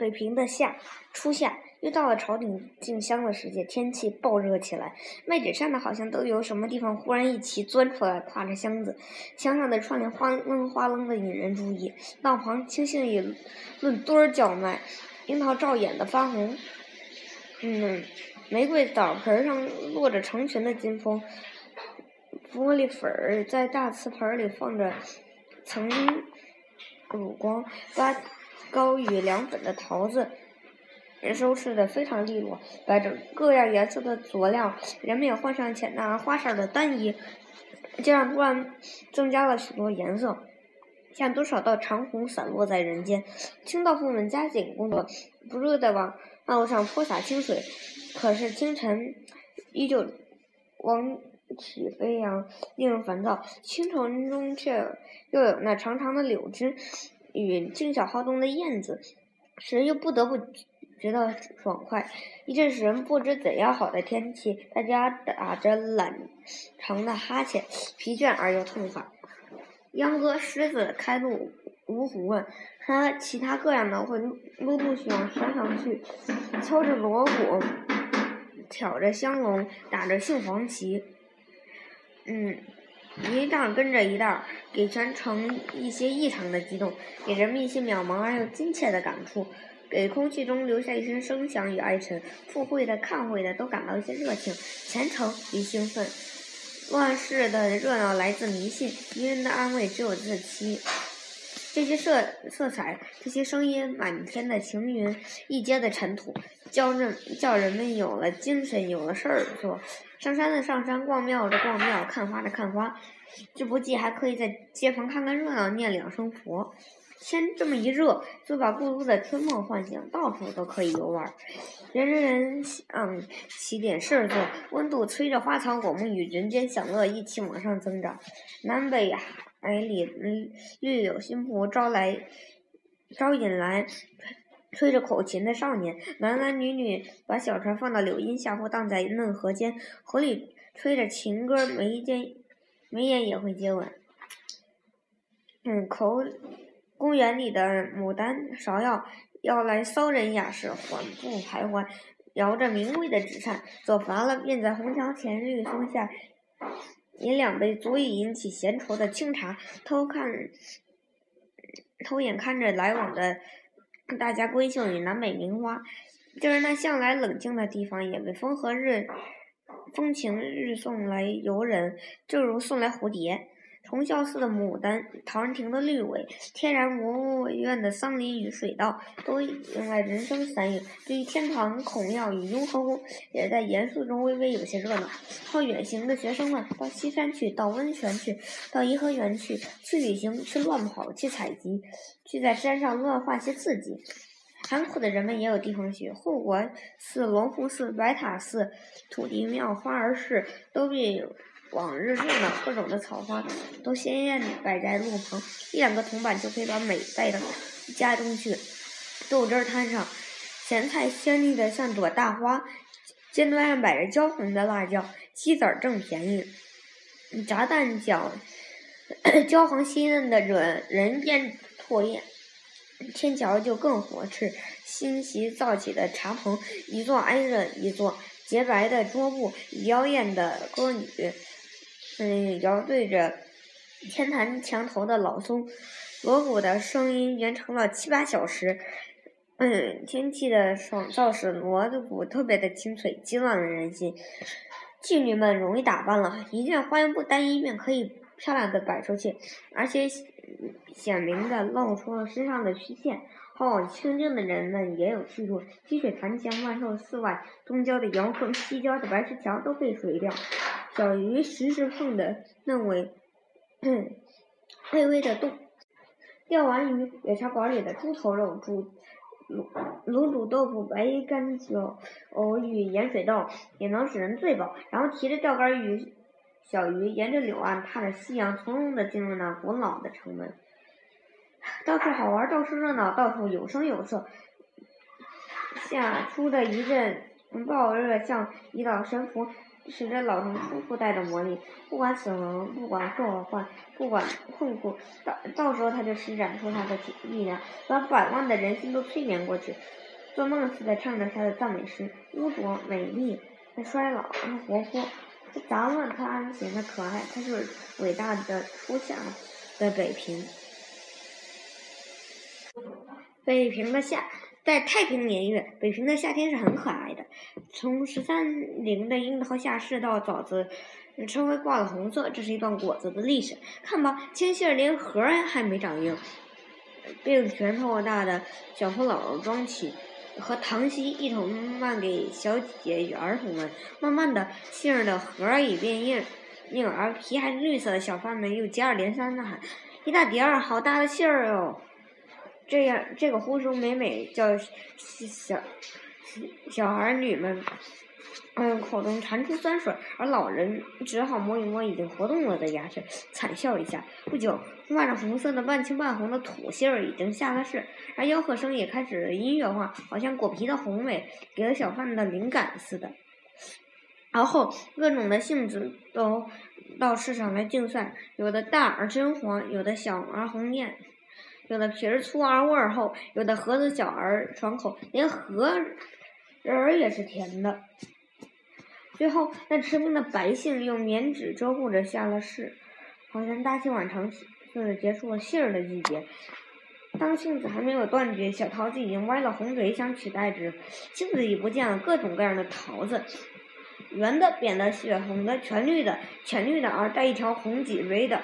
北平的夏初夏，又到了朝廷进香的时节，天气暴热起来。卖纸扇的好像都由什么地方忽然一齐钻出来，挎着箱子，箱上的窗帘哗楞哗楞的引人注意。道旁轻轻一论堆儿叫卖，樱桃照眼的发红。嗯，玫瑰枣盆上落着成群的金蜂。玻璃粉儿在大瓷盆里放着层乳光，把高于凉粉的桃子收拾的非常利落，摆着各样颜色的佐料，人们也换上浅淡而花色的单衣，这样突然增加了许多颜色，像多少道长虹散落在人间。清道夫们加紧工作，不住的往道路上泼洒清水，可是清晨依旧往。起飞扬，令人烦躁。清晨中却又有那长长的柳枝与静小好动的燕子，谁又不得不觉得爽快。一阵使人不知怎样好的天气，大家打着懒长的哈欠，疲倦而又痛快。秧歌、狮子开路，五虎问，和其他各样的会陆陆续往山上去，敲着锣鼓，挑着香笼，打着杏黄旗。嗯，一道跟着一道，给全城一些异常的激动，给人们一些渺茫而又亲切的感触，给空气中留下一声声响与哀沉。赴会的、看会的都感到一些热情、虔诚与兴奋。乱世的热闹来自迷信，愚人的安慰只有自欺。这些色色彩，这些声音，满天的晴云，一街的尘土，叫人叫人们有了精神，有了事儿做。上山的上山，逛庙的逛庙，看花的看花，这不济还可以在街旁看看热闹，念两声佛。天这么一热，就把故都的春梦唤醒，到处都可以游玩。人人人想起点事儿做，温度催着花草果木与人间享乐一起往上增长。南北。海里绿柳新蒲，招来招引来吹着口琴的少年，男男女女把小船放到柳荫下或荡在嫩河间，河里吹着情歌，眉间眉眼也会接吻。嗯，口公园里的牡丹芍药要来骚人雅士，缓步徘徊，摇着名贵的纸扇，走乏了，便在红墙前绿松下。饮两杯足以引起闲愁的清茶，偷看、偷眼看着来往的大家闺秀与南北名花，就是那向来冷静的地方，也被风和日、风情日送来游人，正如送来蝴蝶。崇孝寺的牡丹，陶然亭的绿苇，天然博物院的桑林与水稻，都迎来人声散影。至于天堂、孔庙与雍和宫，也在严肃中微微有些热闹。靠远行的学生们，到西山去，到温泉去，到颐和园去，去旅行，去乱跑，去采集，去在山上乱画些字迹。寒苦的人们也有地方去，护国寺、龙福寺、白塔寺、土地庙、花儿寺，都被。往日热闹，各种的草花都鲜艳摆在路旁，一两个铜板就可以把美带到家中去。豆汁摊上，咸菜鲜丽的像朵大花，尖端上摆着焦红的辣椒，鸡子儿正便宜。炸蛋饺，焦黄鲜嫩的惹人咽唾液。天桥就更火炽，新席造起的茶棚，一座挨着一座，洁白的桌布，妖艳的歌女。嗯，摇对着天坛墙头的老松，锣鼓的声音延长了七八小时。嗯，天气的爽噪使锣鼓特别的清脆，激乱了人心。妓女们容易打扮了，一件花缨布单衣便可以漂亮的摆出去，而且显明的露出了身上的曲线。好往清静的人们也有去处，积水潭前、万寿寺外、东郊的窑坑、西郊的白石桥都被水掉。小鱼时时碰的嫩尾，微微的动。钓完鱼，野茶馆里的猪头肉、煮卤卤煮豆腐、白干酒藕与盐水豆，也能使人醉饱。然后提着钓竿与小鱼，沿着柳岸，踏着夕阳，从容的进入那古老的城门。到处好玩，到处热闹，到处有声有色。下出的一阵暴热，像一道神符。使着老城夫妇带着魔力，不管死亡，不管祸患，不管困苦，到到时候他就施展出他的力量，把百万的人心都催眠过去。做梦似的唱着他的赞美诗，污浊、美丽、他衰老、他活泼、他杂乱、他安闲、他可爱，他就是伟大的初夏的北平。北平的夏，在太平年月，北平的夏天是很可爱的。从十三陵的樱桃下市到枣子稍微挂了红色，这是一段果子的历史。看吧，青杏儿连核还没长硬，并拳头大的小破姥姥装起。和唐熙一同卖给小姐姐与儿童们。慢慢的，杏儿的核儿也变硬，硬而皮还是绿色的。小贩们又接二连三的喊：“一大碟儿，好大的杏儿哟！”这样，这个呼声每每叫小小儿女们。嗯，口中馋出酸水，而老人只好摸一摸已经活动了的牙齿，惨笑一下。不久，泛着红色的半青半红的土杏儿已经下了市，而吆喝声也开始音乐化，好像果皮的宏伟给了小贩的灵感似的。然后，各种的杏子都到市场来竞赛，有的大而真黄，有的小而红艳，有的皮儿粗而味儿厚，有的核子小而爽口，连核仁儿也是甜的。最后，那吃冰的白杏用棉纸遮护着下了市，好像大器晚成似的结束了杏儿的季节。当杏子还没有断绝，小桃子已经歪了红嘴想取代之。杏子已不见了，各种各样的桃子，圆的、扁的、血红的、全绿的、浅绿的，而带一条红脊椎的，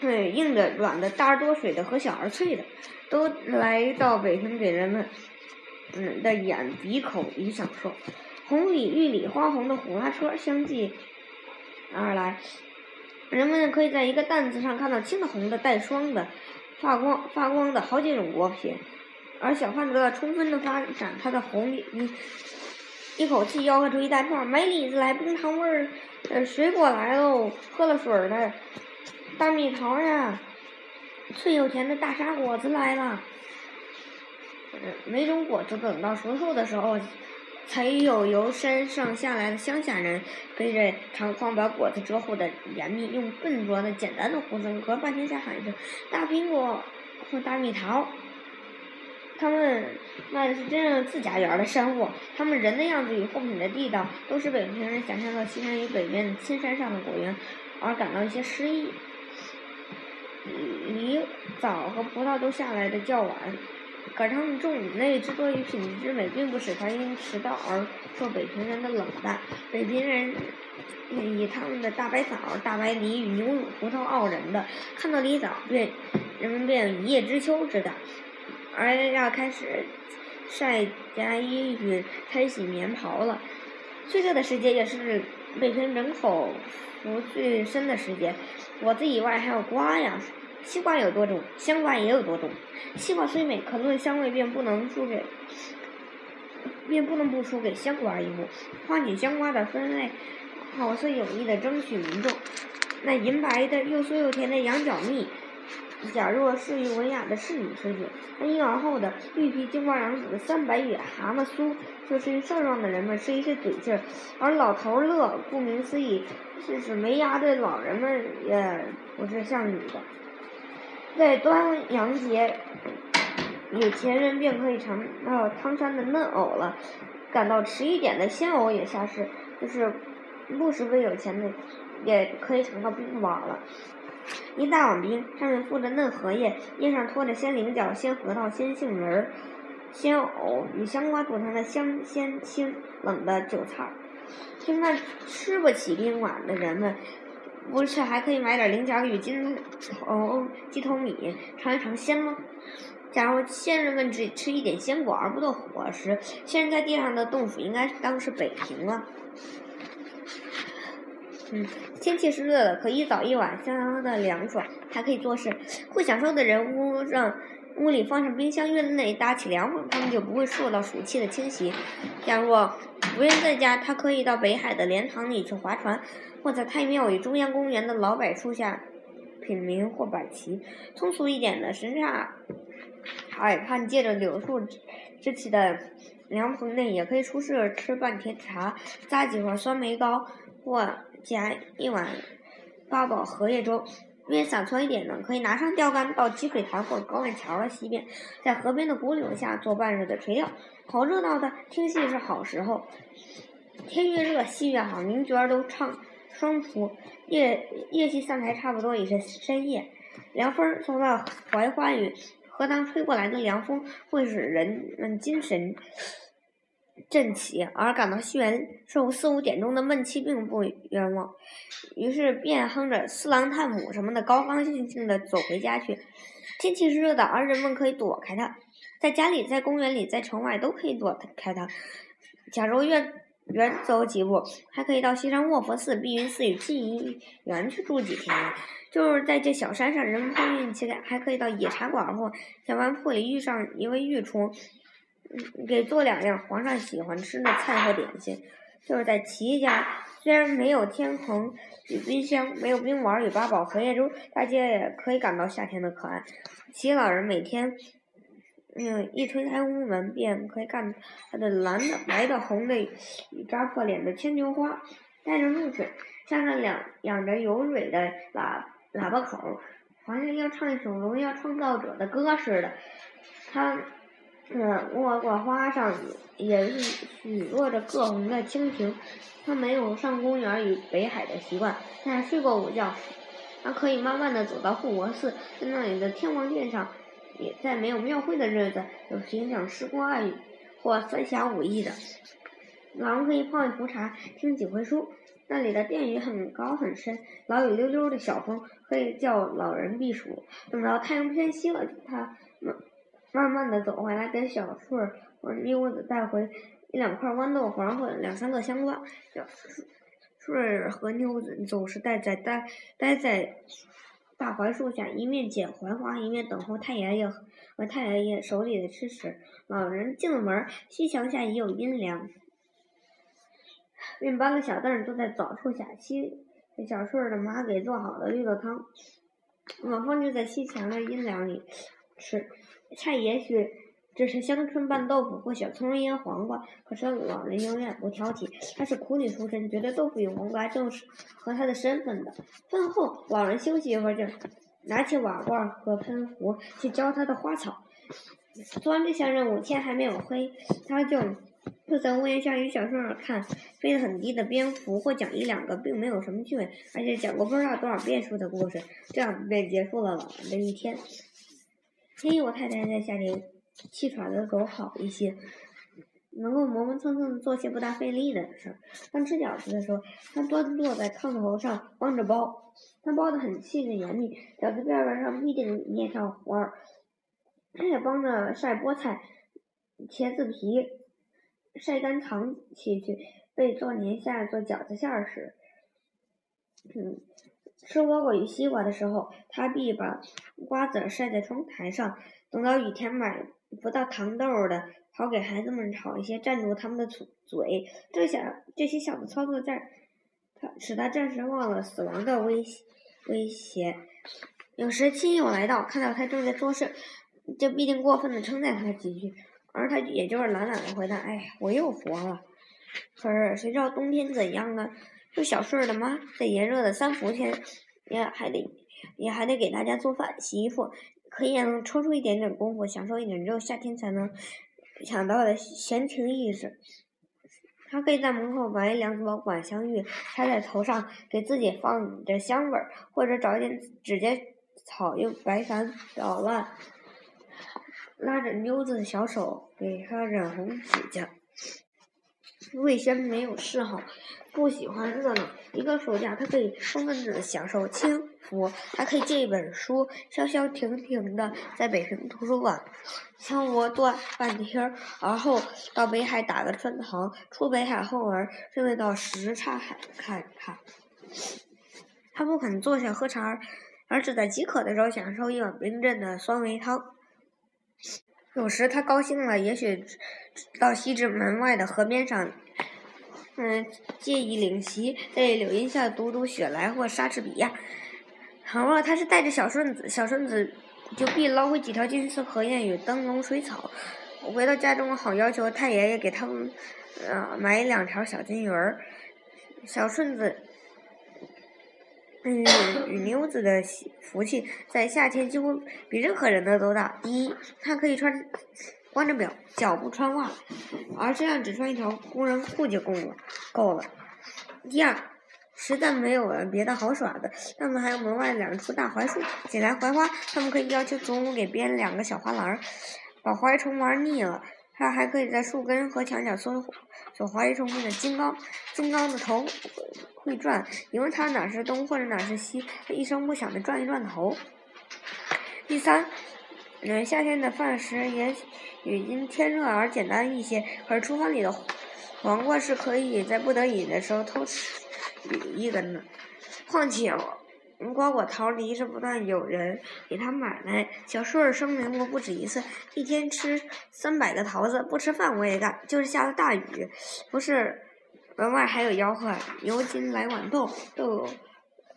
对，硬的、软的、大而多水的和小而脆的，都来到北平给人们嗯的眼、鼻、口以享受。红里绿里花红的虎拉车相继而来，人们可以在一个担子上看到青的、红的、带霜的、发光发光的好几种果品，而小贩则充分的发展他的红里，一口气吆喝出一大串：买李子来，冰糖味儿，呃，水果来喽，喝了水儿的大蜜桃呀，脆又甜的大沙果子来了。每种果子等到熟透的时候。才有由山上下来的乡下人，背着长筐把果子遮护的严密，用笨拙的简单的呼声和半天下喊一声“大苹果”或“大蜜桃”。他们卖的是真正自家园的山货，他们人的样子与货品的地道，都使北平人想象到西南与北边的青山上的果园，而感到一些诗意。梨、枣和葡萄都下来的较晚。可他们种类之多与品质之美，并不使他因迟到而受北平人的冷淡。北平人以他们的大白枣、大白梨与牛乳葡萄傲人的，看到梨枣便人们便一叶知秋之感，而要开始晒夹衣与拆洗棉袍了。最热的时节也是北平人口福最深的时节，果子以外还有瓜呀。西瓜有多种，香瓜也有多种。西瓜虽美，可论香味便不能输给，便不能不输给香瓜一目。花锦香瓜的分类，好似有意的争取民众。那银白的又酥又甜的羊角蜜，假若是于文雅的侍女吃去；那婴儿后的绿皮金瓜瓤子的三白月蛤蟆酥，就是于少壮的人们是一些嘴劲儿，而老头乐，顾名思义，是指没牙的老人们也不是像你的。在端阳节，有钱人便可以尝到汤山的嫩藕了；感到迟一点的鲜藕也下市，就是不十分有钱的，也可以尝到冰瓜了。一大碗冰，上面附着嫩荷叶，叶上托着鲜菱角、鲜核桃、鲜杏仁、鲜藕与香瓜组成的香鲜清冷的酒菜。听那吃不起冰碗的人们。不是还可以买点菱角与金头鸡头米尝一尝鲜吗？假如仙人们只吃一点鲜果而不做伙食，仙人在地上的洞府应该当是北平了。嗯，天气是热的，可一早一晚相当的凉爽，还可以做事。会享受的人屋上屋里放上冰箱，院内搭起凉棚，他们就不会受到暑气的侵袭。假如不愿在家，他可以到北海的莲塘里去划船。或在太庙与中央公园的老柏树下品茗或摆棋，通俗一点的神茶海畔，借着柳树支起的凉棚内，也可以出事吃半天茶，扎几块酸梅糕，或加一碗八宝荷叶粥。愿洒脱一点呢，可以拿上钓竿到积水潭或高岸桥的西边，在河边的古柳下做半日的垂钓。好热闹的，听戏是好时候。天越热，戏越好，名角儿都唱双出。夜夜戏散台，差不多也是深夜。凉风从那槐花与荷塘吹过来的凉风，会使人们精神。振起，而感到戏园受四五点钟的闷气并不冤枉，于是便哼着四郎探母什么的，高高兴兴的走回家去。天气是热的，而人们可以躲开它，在家里，在公园里，在城外都可以躲开它。假如远远走几步，还可以到西山卧佛寺、碧云寺与静怡园去住几天。就是在这小山上，人们碰运气，还可以到野茶馆或小卖铺里遇上一位御厨。给做两样皇上喜欢吃的菜和点心，就是在齐家，虽然没有天棚与冰箱，没有冰碗与八宝荷叶粥，大家也可以感到夏天的可爱。齐老人每天，嗯，一推开屋门，便可以看他的蓝的、白的、红的与扎破脸的牵牛花，带着露水，像那两养着油蕊的喇喇叭口，好像要唱一首荣耀创造者的歌似的。他。嗯，倭瓜花上也是许落着各红的蜻蜓。他没有上公园与北海的习惯，但睡过午觉。他可以慢慢的走到护国寺，在那里的天王殿上，也在没有庙会的日子，有欣赏诗歌爱语或三侠五义的。老人可以泡一壶茶，听几回书。那里的殿宇很高很深，老有溜溜的小风，可以叫老人避暑。等到太阳偏西了，他们。慢慢的走回来，给小顺儿和妞子带回一两块豌豆黄或两三个香瓜。小顺儿和妞子总是待在待待在大槐树下，一面捡槐花，一面等候太爷爷和太爷爷手里的吃食。老人进了门，西墙下已有阴凉，便搬个小凳坐在枣树下，西小顺儿的妈给做好的绿豆汤。晚饭就在西墙的阴凉里吃。菜也许只是香椿拌豆腐或小葱腌黄瓜，可是老人永远不挑剔。她是苦女出身，觉得豆腐与黄瓜正是和她的身份的。饭后，老人休息一会儿，就拿起瓦罐和喷壶去浇他的花草。做完这项任务，天还没有黑，他就坐在屋檐下与小顺儿看飞得很低的蝙蝠，或讲一两个并没有什么趣味，而且讲过不知道多少遍数的故事。这样便结束了老人的一天。黑我太太在夏天气喘的狗好一些，能够磨磨蹭蹭做些不大费力的事儿。当吃饺子的时候，她端坐在炕头上帮着包，她包的很细致严密，饺子边边上必定粘上花儿。她也帮着晒菠菜、茄子皮，晒干糖起去，备做年下做饺子馅儿时。嗯。吃倭瓜与西瓜的时候，他必把瓜子晒在窗台上，等到雨天买不到糖豆的，好给孩子们炒一些，占住他们的嘴。嘴这下这些小的操作，在他使他暂时忘了死亡的威威胁。有时亲友来到，看到他正在做事，就必定过分的称赞他几句，而他也就是懒懒的回答：“哎，我又活了。”可是谁知道冬天怎样呢？就小顺儿的妈，在炎热的三伏天，也还得也还得给大家做饭、洗衣服，可以让抽出一点点功夫，享受一点只有夏天才能想到的闲情逸致。他可以在门口买两朵管香玉，插在头上，给自己放着香味儿，或者找一点指甲草用白矾捣乱，拉着妞子的小手给她染红指甲。魏先没有嗜好，不喜欢热闹。一个暑假，他可以充分的享受清福，还可以借一本书，消消停停的在北平图书馆敲磨坐半天，而后到北海打个穿堂，出北海后门顺便到什刹海看看。他不肯坐下喝茶，而只在饥渴的时候享受一碗冰镇的酸梅汤。有时他高兴了，也许到西直门外的河边上，嗯，借一领席，在柳荫下读读雪莱或莎士比亚。倘若他是带着小顺子，小顺子就必捞回几条金丝荷叶与灯笼水草。回到家中，好要求太爷爷给他们，呃，买两条小金鱼儿。小顺子，嗯，与妞子的福气在夏天几乎比任何人的都大。第一，他可以穿光着脚脚不穿袜，而这样只穿一条工人裤就够了，够了。第二，实在没有了别的好耍的，他们还有门外两株大槐树，捡来槐花，他们可以要求祖母给编两个小花篮儿，把槐虫玩腻了。他还可以在树根和墙角搜索槐虫们的金刚，金刚的头会转，因为它哪是东或者哪是西，一声不响的转一转头。第三，嗯，夏天的饭食也许因天热而简单一些，可是厨房里的黄瓜是可以在不得已的时候偷吃一根的，况且。瓜果桃梨是不断有人给他买来。小顺儿声明过不止一次，一天吃三百个桃子，不吃饭我也干。就是下了大雨，不是门外还有吆喝“牛筋来碗豆，豆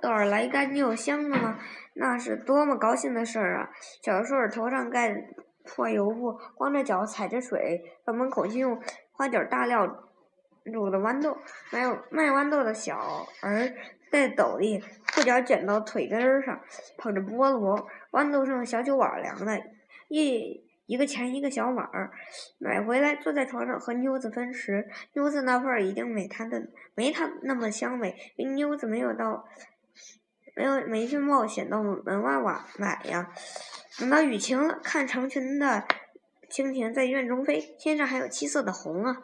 豆儿来干又香”的吗？那是多么高兴的事儿啊！小顺儿头上盖破油布，光着脚踩着水，到门口去用花卷大料煮的豌豆。还有卖豌豆的小儿。在斗笠，裤脚卷到腿根儿上，捧着菠萝、豌豆上小酒碗凉的，一一个钱一个小碗儿，买回来坐在床上和妞子分食。妞子那份儿已经没他的没他那么香美，因妞子没有到，没有没去冒险到门外玩买呀。等到雨停了，看成群的蜻蜓在院中飞，天上还有七色的虹啊。